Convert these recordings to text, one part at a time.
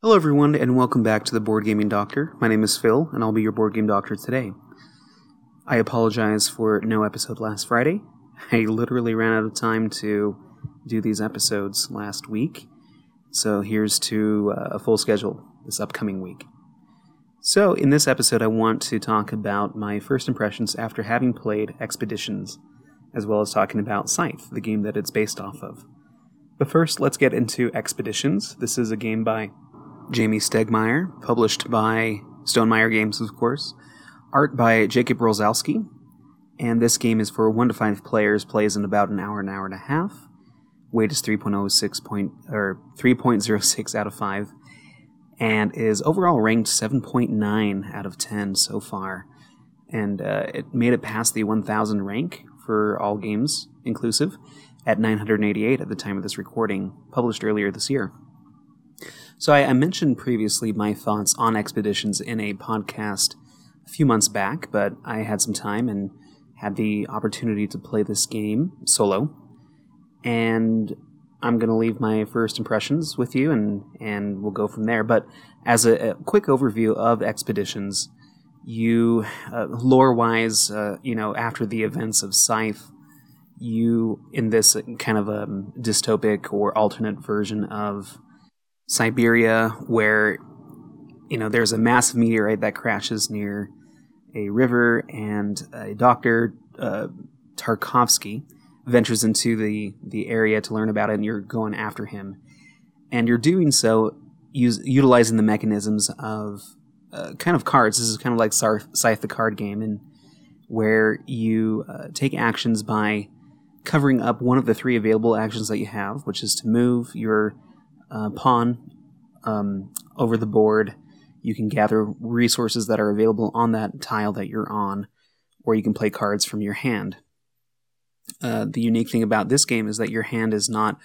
Hello, everyone, and welcome back to the Board Gaming Doctor. My name is Phil, and I'll be your Board Game Doctor today. I apologize for no episode last Friday. I literally ran out of time to do these episodes last week, so here's to uh, a full schedule this upcoming week. So, in this episode, I want to talk about my first impressions after having played Expeditions, as well as talking about Scythe, the game that it's based off of. But first, let's get into Expeditions. This is a game by Jamey Stegmaier, published by Stonemaier Games, of course. Art by Jakub Rozalski. And this game is for 1 to 5 players, plays in about an hour, an hour and a half. Weight is 3.06 point, or 3.06 out of 5. And is overall ranked 7.9 out of 10 so far. And uh, it made it past the 1000 rank for all games inclusive at 988 at the time of this recording, published earlier this year. So I, I, mentioned previously my thoughts on expeditions in a podcast a few months back, but I had some time and had the opportunity to play this game solo. And I'm going to leave my first impressions with you, and and we'll go from there. But as a, a quick overview of expeditions, you uh, lore wise, uh, you know, after the events of Scythe, you in this kind of a dystopic or alternate version of Siberia, where you know there's a massive meteorite that crashes near a river, and a doctor uh, Tarkovsky ventures into the the area to learn about it, and you're going after him, and you're doing so use, utilizing the mechanisms of uh, kind of cards. This is kind of like Scythe the card game, and where you uh, take actions by covering up one of the three available actions that you have, which is to move your uh, pawn um, over the board. You can gather resources that are available on that tile that you're on, or you can play cards from your hand. Uh, the unique thing about this game is that your hand is not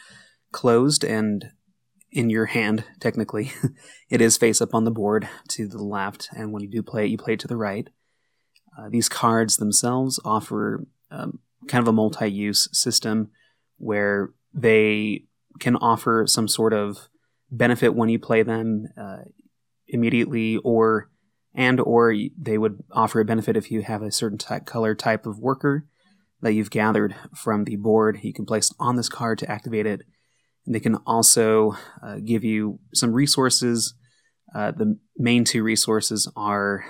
closed and in your hand, technically. it is face up on the board to the left, and when you do play it, you play it to the right. Uh, these cards themselves offer um, kind of a multi use system where they can offer some sort of benefit when you play them uh, immediately or and or they would offer a benefit if you have a certain ty- color type of worker that you've gathered from the board. You can place on this card to activate it. And they can also uh, give you some resources. Uh, the main two resources are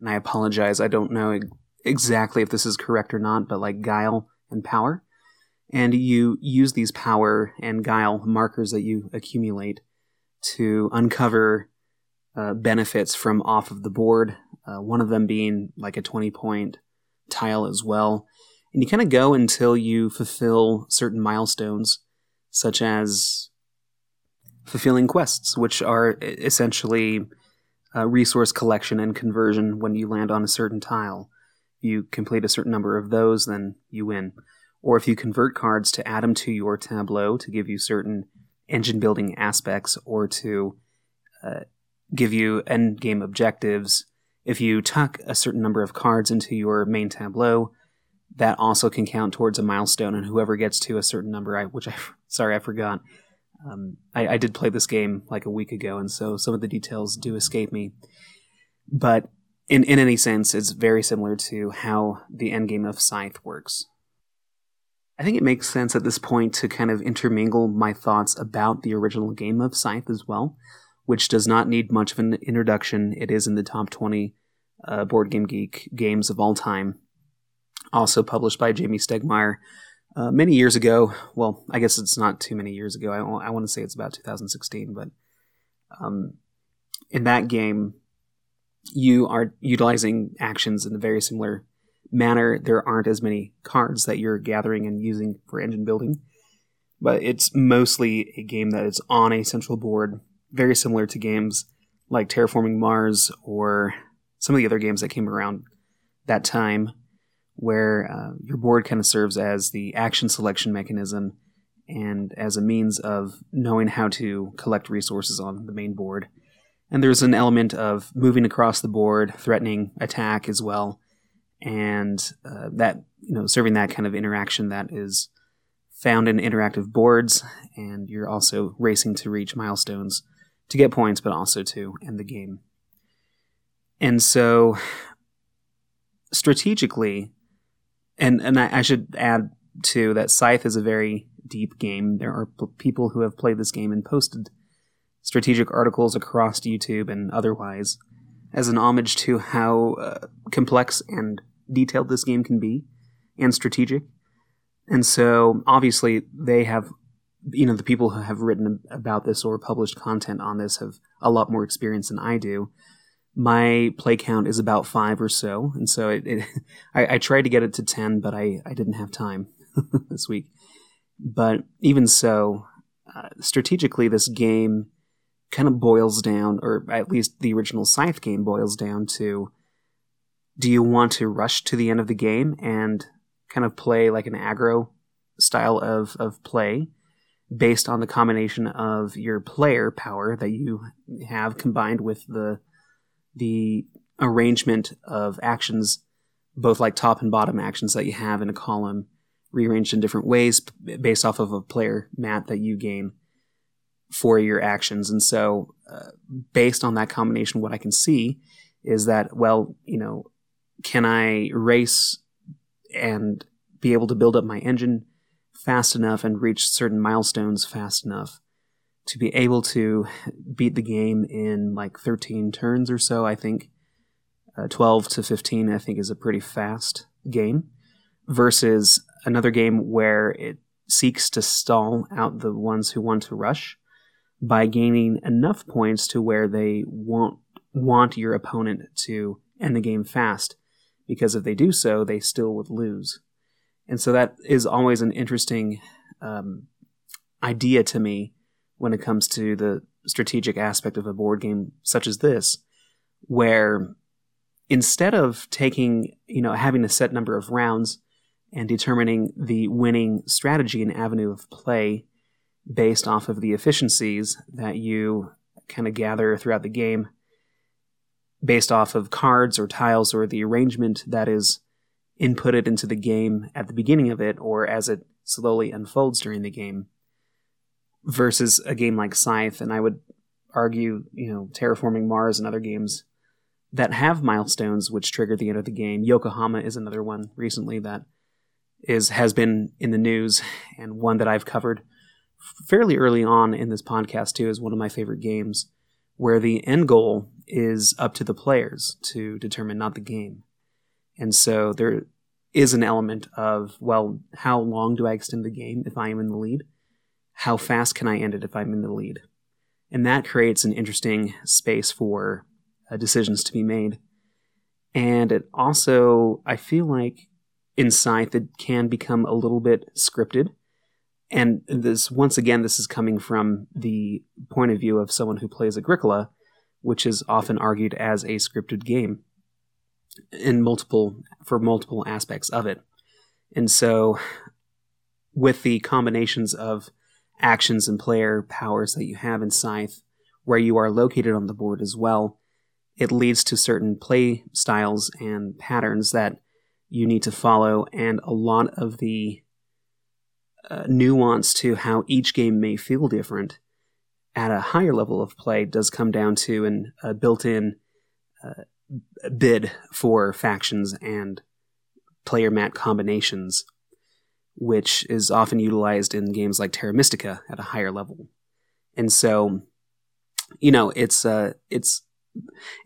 and i apologize i don't know exactly if this is correct or not but like guile and power and you use these power and guile markers that you accumulate to uncover uh, benefits from off of the board. Uh, one of them being like a 20 point tile as well. And you kind of go until you fulfill certain milestones, such as fulfilling quests, which are essentially resource collection and conversion when you land on a certain tile. You complete a certain number of those, then you win or if you convert cards to add them to your tableau to give you certain engine building aspects or to uh, give you end game objectives. If you tuck a certain number of cards into your main tableau, that also can count towards a milestone, and whoever gets to a certain number, I, which I sorry I forgot. Um, I, I did play this game like a week ago, and so some of the details do escape me. But in in any sense, it's very similar to how the end game of Scythe works. I think it makes sense at this point to kind of intermingle my thoughts about the original game of Scythe as well, which does not need much of an introduction. It is in the top 20 uh, Board Game Geek games of all time. Also published by Jamey Stegmaier uh, many years ago. Well, I guess it's not too many years ago. I, I want to say it's about 2016, but um, in that game, you are utilizing actions in a very similar manner, there aren't as many cards that you're gathering and using for engine building. But it's mostly a game that is on a central board, very similar to games like Terraforming Mars or some of the other games that came around that time, where uh, your board kind of serves as the action selection mechanism and as a means of knowing how to collect resources on the main board. And there's an element of moving across the board, threatening attack as well, and uh, that you know serving that kind of interaction that is found in interactive boards and you're also racing to reach milestones to get points, but also to end the game. And so, strategically, and and I, I should add too that Scythe is a very deep game. There are p- people who have played this game and posted strategic articles across YouTube and otherwise as an homage to how uh, complex and detailed this game can be and strategic. And so obviously they have you know the people who have written about this or published content on this have a lot more experience than I do. My play count is about five or so, and so it, it I, I, tried to get it to ten, but I, I didn't have time this week. But even so, uh, strategically, this game kind of boils down, or at least the original Scythe game boils down to: Do you want to rush to the end of the game and kind of play like an aggro style of of play? based on the combination of your player power that you have combined with the the arrangement of actions, both like top and bottom actions that you have in a column, rearranged in different ways based off of a player mat that you gain for your actions. And so, uh, based on that combination, what I can see is that, well, you know, can I race and be able to build up my engine fast enough and reach certain milestones fast enough to be able to beat the game in like 13 turns or so, I think. Uh, 12 to 15, I think, is a pretty fast game, versus another game where it seeks to stall out the ones who want to rush by gaining enough points to where they won't want your opponent to end the game fast, because if they do so, they still would lose. And so that is always an interesting um, idea to me when it comes to the strategic aspect of a board game such as this, where instead of taking, you know, having a set number of rounds and determining the winning strategy and avenue of play based off of the efficiencies that you kind of gather throughout the game, based off of cards or tiles or the arrangement that is inputted into the game at the beginning of it or as it slowly unfolds during the game versus a game like Scythe and I would argue, you know, Terraforming Mars and other games that have milestones which trigger the end of the game. Yokohama is another one recently that is has been in the news and one that I've covered fairly early on in this podcast too is one of my favorite games where the end goal is up to the players to determine not the game. And so there is an element of, well, how long do I extend the game if I am in the lead? How fast can I end it if I'm in the lead? And that creates an interesting space for uh, decisions to be made. And it also, I feel like in Scythe, it can become a little bit scripted. And this, once again, this is coming from the point of view of someone who plays Agricola, which is often argued as a scripted game in multiple for multiple aspects of it. And so with the combinations of actions and player powers that you have in Scythe, where you are located on the board as well, it leads to certain play styles and patterns that you need to follow, and a lot of the uh, nuance to how each game may feel different at a higher level of play does come down to an, a built in uh, bid for factions and player mat combinations, which is often utilized in games like Terra Mystica at a higher level. And so, you know, it's uh, it's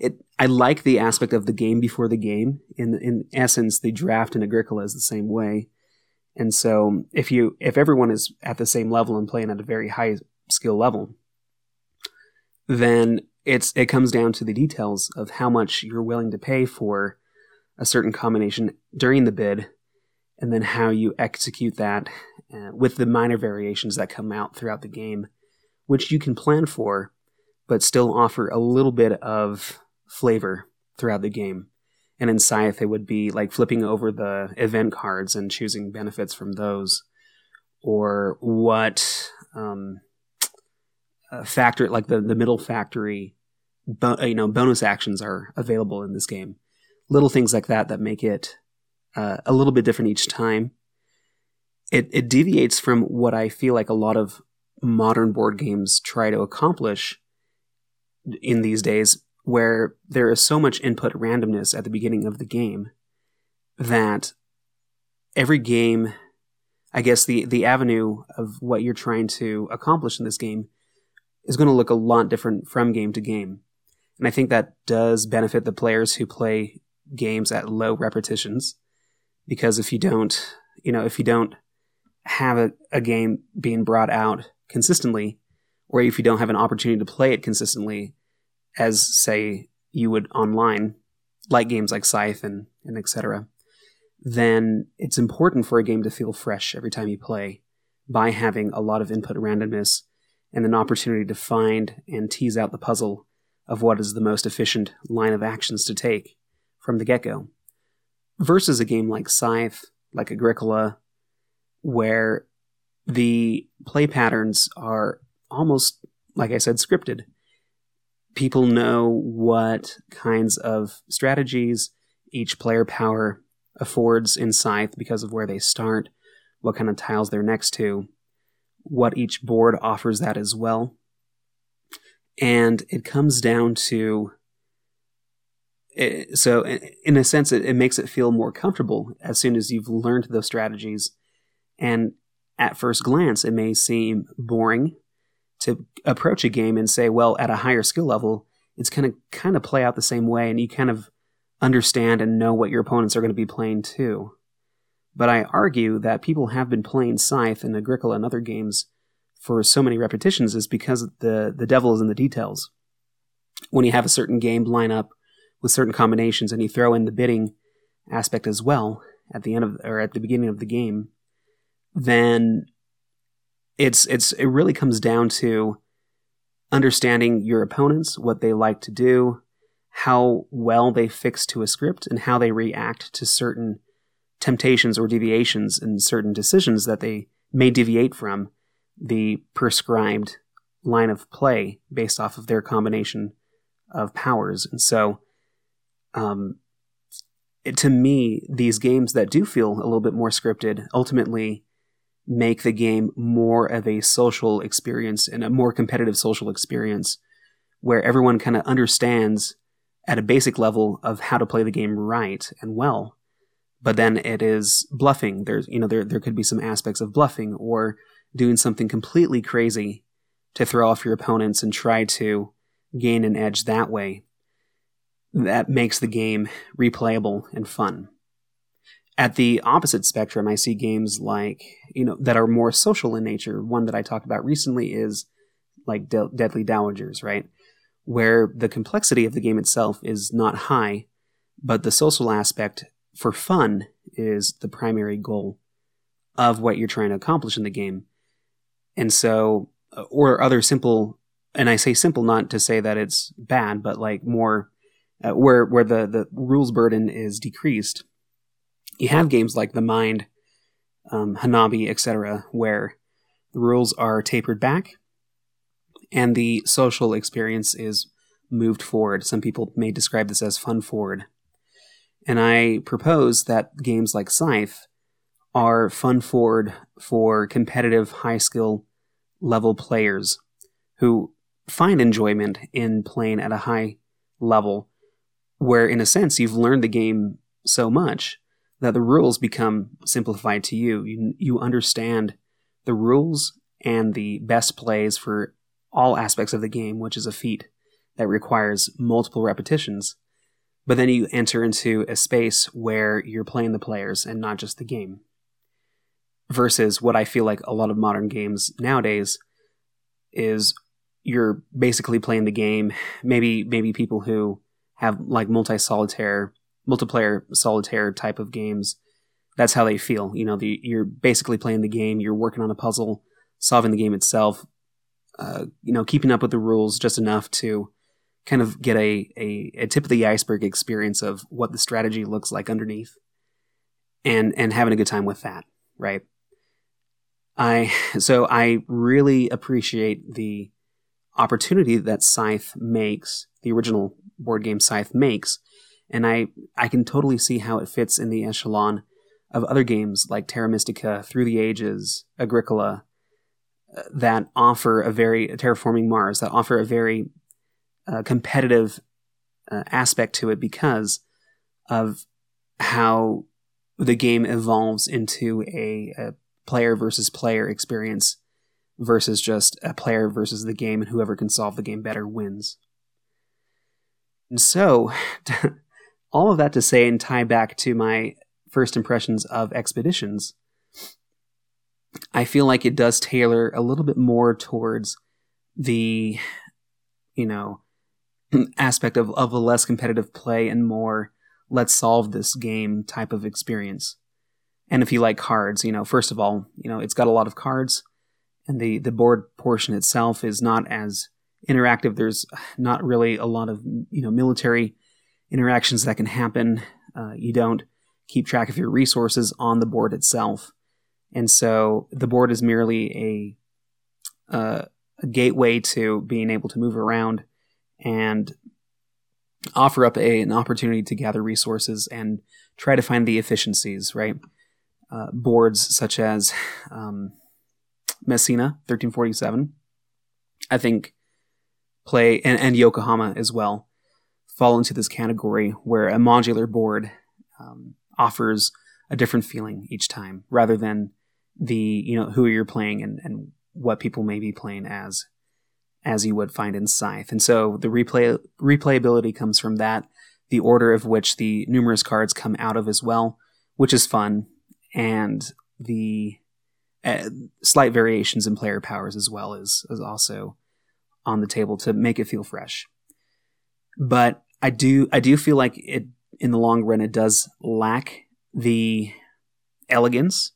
it. I like the aspect of the game before the game. In in essence, the draft in Agricola is the same way. And so, if you if everyone is at the same level and playing at a very high skill level, then it's it comes down to the details of how much you're willing to pay for a certain combination during the bid and then how you execute that uh, with the minor variations that come out throughout the game which you can plan for but still offer a little bit of flavor throughout the game. And in Scythe it would be like flipping over the event cards and choosing benefits from those or what um, factor like the the middle factory bo- you know bonus actions are available in this game. Little things like that that make it uh, a little bit different each time. It it deviates from what i feel like a lot of modern board games try to accomplish in these days where there is so much input randomness at the beginning of the game that every game I guess the the avenue of what you're trying to accomplish in this game is going to look a lot different from game to game. And I think that does benefit the players who play games at low repetitions because if you don't, you know, if you don't have a, a game being brought out consistently or if you don't have an opportunity to play it consistently as say you would online like games like Scythe and, and etc then it's important for a game to feel fresh every time you play by having a lot of input randomness and an opportunity to find and tease out the puzzle of what is the most efficient line of actions to take from the get go. Versus a game like Scythe, like Agricola, where the play patterns are almost, like I said, scripted. People know what kinds of strategies each player power affords in Scythe because of where they start, what kind of tiles they're next to, what each board offers that as well. And it comes down to eh, so eh, in a sense it, it makes it feel more comfortable as soon as you've learned those strategies and at first glance it may seem boring to approach a game and say well at a higher skill level it's going to kind of play out the same way and you kind of understand and know what your opponents are going to be playing too. But I argue that people have been playing Scythe and Agricola and other games for so many repetitions is because the, the devil is in the details. When you have a certain game lineup with certain combinations and you throw in the bidding aspect as well at the end of or at the beginning of the game, then it's it's it really comes down to understanding your opponents, what they like to do, how well they fix to a script and how they react to certain temptations or deviations in certain decisions that they may deviate from the prescribed line of play based off of their combination of powers. And so, um, it, to me, these games that do feel a little bit more scripted ultimately make the game more of a social experience and a more competitive social experience where everyone kind of understands at a basic level of how to play the game right and well. But then it is bluffing. There's, you know, there, there could be some aspects of bluffing or doing something completely crazy to throw off your opponents and try to gain an edge that way. That makes the game replayable and fun. At the opposite spectrum, I see games like, you know, that are more social in nature. One that I talked about recently is like De- Deadly Dowagers, right? where the complexity of the game itself is not high, but the social aspect for fun is the primary goal of what you're trying to accomplish in the game. And so, uh, or other simple, and I say simple not to say that it's bad, but like more uh, where where the the rules burden is decreased. You have games like The Mind, um, Hanabi, etc., where the rules are tapered back and the social experience is moved forward. Some people may describe this as fun forward. And I propose that games like Scythe are fun forward for competitive high skill level players who find enjoyment in playing at a high level where in a sense you've learned the game so much that the rules become simplified to you. You, you understand the rules and the best plays for all aspects of the game, which is a feat that requires multiple repetitions. But then you enter into a space where you're playing the players and not just the game. Versus what I feel like a lot of modern games nowadays is you're basically playing the game. Maybe maybe people who have like multi solitaire, multiplayer solitaire type of games. That's how they feel. You know, the, you're basically playing the game. You're working on a puzzle, solving the game itself, uh, you know, keeping up with the rules just enough to kind of get a, a, a tip of the iceberg experience of what the strategy looks like underneath and and having a good time with that, right? I so I really appreciate the opportunity that Scythe makes, the original board game Scythe makes, and I I can totally see how it fits in the echelon of other games like Terra Mystica, Through the Ages, Agricola, uh, that offer a very terraforming Mars that offer a very uh, competitive uh, aspect to it because of how the game evolves into a, a player versus player experience versus just a player versus the game, and whoever can solve the game better wins. And so, all of that to say and tie back to my first impressions of expeditions, I feel like it does tailor a little bit more towards the, you know, aspect of, of a less competitive play and more let's solve this game type of experience. And if you like cards, you know, first of all, you know, it's got a lot of cards and the, the board portion itself is not as interactive. There's not really a lot of, you know, military interactions that can happen. Uh, you don't keep track of your resources on the board itself. And so the board is merely a, uh, a gateway to being able to move around and offer up a, an opportunity to gather resources and try to find the efficiencies, right? Uh, boards such as um, Messina 1347, I think, play, and, and Yokohama as well, fall into this category where a modular board um, offers a different feeling each time rather than the, you know, who you're playing and, and what people may be playing as as you would find in Scythe. And so the replay replayability comes from that, the order of which the numerous cards come out of as well, which is fun, and the uh, slight variations in player powers as well is, is also on the table to make it feel fresh. But I do I do feel like it in the long run it does lack the elegance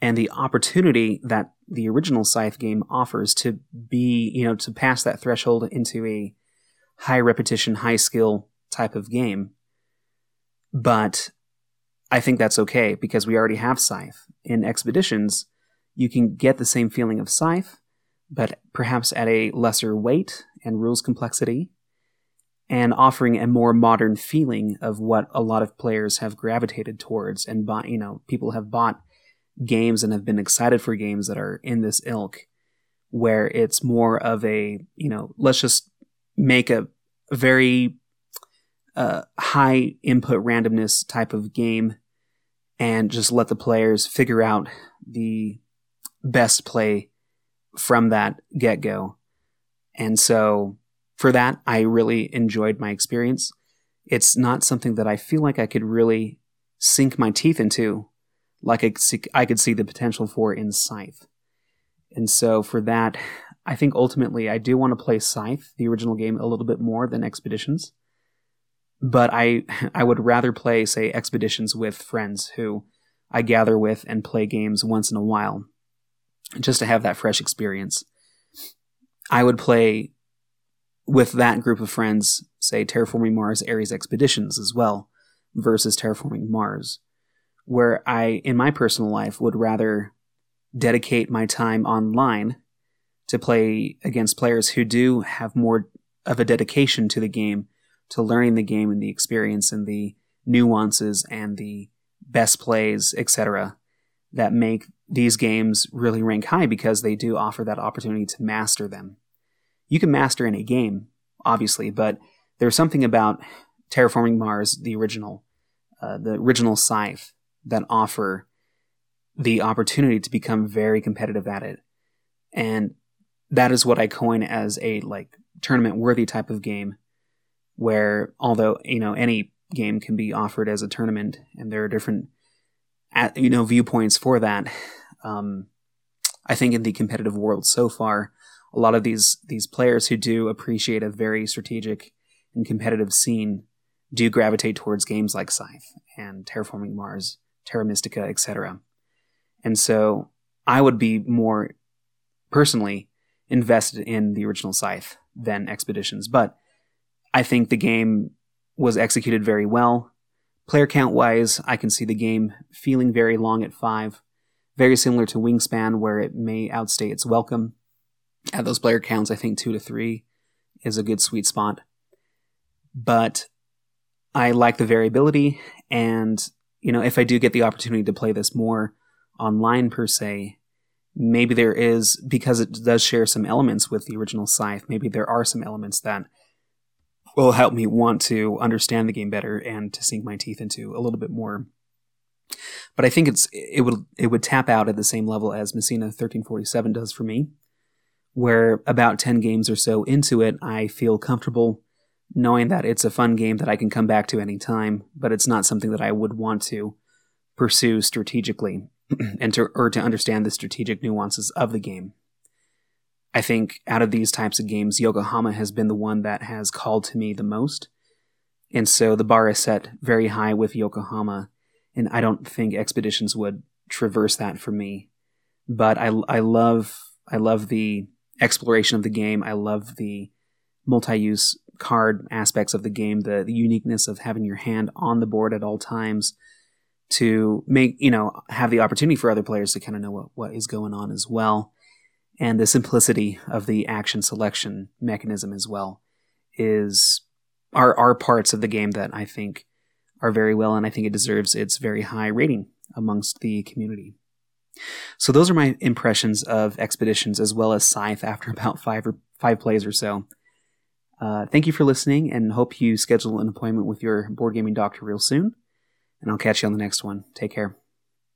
and the opportunity that the original Scythe game offers to be, you know, to pass that threshold into a high repetition, high skill type of game. But I think that's okay because we already have Scythe. In Expeditions, you can get the same feeling of Scythe, but perhaps at a lesser weight and rules complexity, and offering a more modern feeling of what a lot of players have gravitated towards and bought, you know, people have bought games and have been excited for games that are in this ilk where it's more of a you know let's just make a, very uh, high input randomness type of game and just let the players figure out the best play from that get go. And so for that, I really enjoyed my experience. It's not something that I feel like I could really sink my teeth into like I could, see, the potential for in Scythe. And so for that, I think ultimately I do want to play Scythe, the original game, a little bit more than Expeditions. But I I would rather play, say, Expeditions with friends who I gather with and play games once in a while, just to have that fresh experience. I would play with that group of friends, say, Terraforming Mars Ares Expeditions as well, versus Terraforming Mars where I, in my personal life, would rather dedicate my time online to play against players who do have more of a dedication to the game, to learning the game and the experience and the nuances and the best plays, etc., that make these games really rank high because they do offer that opportunity to master them. You can master any game, obviously, but there's something about Terraforming Mars, the original, uh, the original Scythe, that offer the opportunity to become very competitive at it. And that is what I coin as a like tournament worthy type of game where although, you know, any game can be offered as a tournament and there are different you know viewpoints for that. Um, I think in the competitive world so far, a lot of these these players who do appreciate a very strategic and competitive scene do gravitate towards games like Scythe and Terraforming Mars Terra Mystica, etc. And so I would be more personally invested in the original Scythe than Expeditions, but I think the game was executed very well. Player count wise, I can see the game feeling very long at five, very similar to Wingspan, where it may outstay its welcome. At those player counts, I think two to three is a good sweet spot. But I like the variability, and you know, if I do get the opportunity to play this more online per se, maybe there is because it does share some elements with the original Scythe. Maybe there are some elements that will help me want to understand the game better and to sink my teeth into a little bit more. But I think it's it would it would tap out at the same level as Messina 1347 does for me, where about 10 games or so into it, I feel comfortable knowing that it's a fun game that I can come back to any time, but it's not something that I would want to pursue strategically and to or to understand the strategic nuances of the game. I think out of these types of games, Yokohama has been the one that has called to me the most. And so the bar is set very high with Yokohama, and I don't think Expeditions would traverse that for me. But I, I love I love the exploration of the game. I love the multi-use card aspects of the game, the, the uniqueness of having your hand on the board at all times to make, you know, have the opportunity for other players to kind of know what, what is going on as well. And the simplicity of the action selection mechanism as well is are, are parts of the game that I think are very well, and I think it deserves its very high rating amongst the community. So those are my impressions of Expeditions as well as Scythe after about five or five plays or so. Uh, thank you for listening and hope you schedule an appointment with your board gaming doctor real soon. And I'll catch you on the next one. Take care.